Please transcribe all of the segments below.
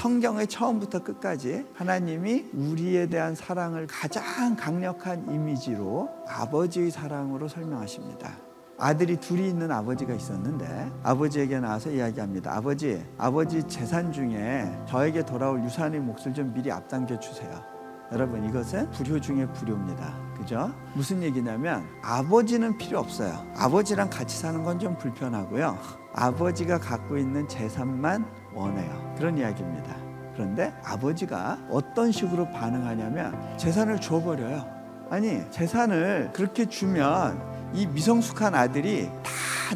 성경의 처음부터 끝까지 하나님이 우리에 대한 사랑을 가장 강력한 이미지로 아버지의 사랑으로 설명하십니다. 아들이 둘이 있는 아버지가 있었는데 아버지에게 나와서 이야기합니다. 아버지, 아버지 재산 중에 저에게 돌아올 유산의 몫을 좀 미리 앞당겨 주세요. 여러분 이것은 불효 중의 불효입니다. 그죠? 무슨 얘기냐면 아버지는 필요 없어요. 아버지랑 같이 사는 건 좀 불편하고요. 아버지가 갖고 있는 재산만 원해요. 그런 이야기입니다. 그런데 아버지가 어떤 식으로 반응하냐면 재산을 줘버려요. 아니 재산을 그렇게 주면 이 미성숙한 아들이 다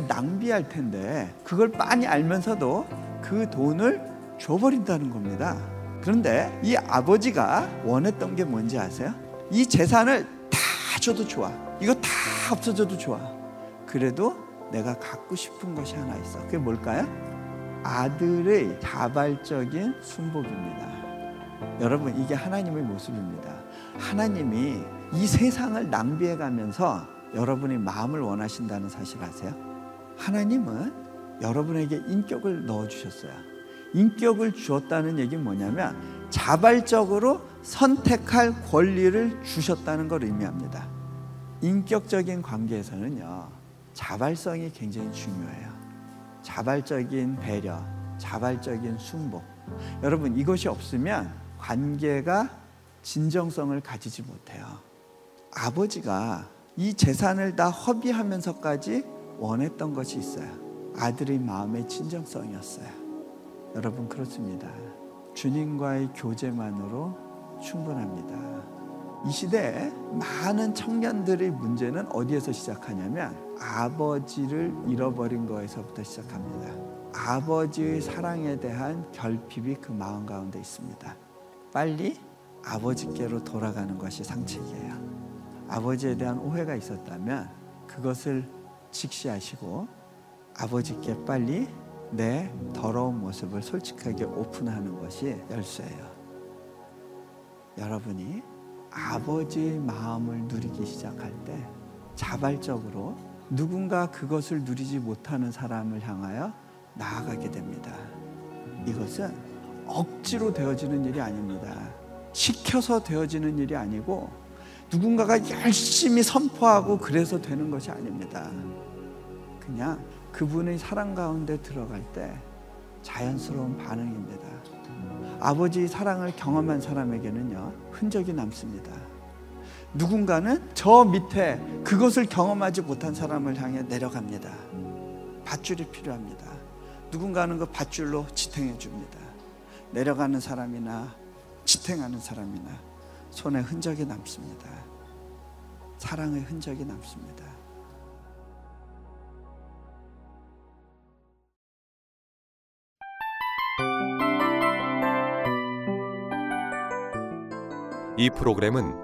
낭비할 텐데 그걸 빤히 알면서도 그 돈을 줘버린다는 겁니다. 그런데 이 아버지가 원했던 게 뭔지 아세요? 이 재산을 다 줘도 좋아. 이거 다 없어져도 좋아. 그래도 내가 갖고 싶은 것이 하나 있어. 그게 뭘까요? 아들의 자발적인 순복입니다. 여러분, 이게 하나님의 모습입니다. 하나님이 이 세상을 낭비해 가면서 여러분의 마음을 원하신다는 사실 아세요? 하나님은 여러분에게 인격을 넣어 주셨어요. 인격을 주었다는 얘기는 뭐냐면 자발적으로 선택할 권리를 주셨다는 걸 의미합니다. 인격적인 관계에서는요, 자발성이 굉장히 중요해요. 자발적인 배려, 자발적인 순복. 여러분, 이것이 없으면 관계가 진정성을 가지지 못해요. 아버지가 이 재산을 다 허비하면서까지 원했던 것이 있어요. 아들의 마음의 진정성이었어요. 여러분, 그렇습니다. 주님과의 교제만으로 충분합니다. 이 시대에 많은 청년들의 문제는 어디에서 시작하냐면 아버지를 잃어버린 거에서부터 시작합니다. 아버지의 사랑에 대한 결핍이 그 마음 가운데 있습니다. 빨리 아버지께로 돌아가는 것이 상책이에요. 아버지에 대한 오해가 있었다면 그것을 직시하시고 아버지께 빨리 내 더러운 모습을 솔직하게 오픈하는 것이 열쇠예요. 여러분이 아버지의 마음을 누리기 시작할 때 자발적으로 누군가 그것을 누리지 못하는 사람을 향하여 나아가게 됩니다. 이것은 억지로 되어지는 일이 아닙니다. 시켜서 되어지는 일이 아니고 누군가가 열심히 선포하고 그래서 되는 것이 아닙니다. 그냥 그분의 사랑 가운데 들어갈 때 자연스러운 반응입니다. 아버지의 사랑을 경험한 사람에게는요, 흔적이 남습니다. 누군가는 저 밑에 그것을 경험하지 못한 사람을 향해 내려갑니다. 밧줄이 필요합니다. 누군가는 그 밧줄로 지탱해 줍니다. 내려가는 사람이나 지탱하는 사람이나 손에 흔적이 남습니다. 사랑의 흔적이 남습니다. 이 프로그램은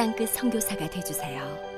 땅끝 성교사가 되주세요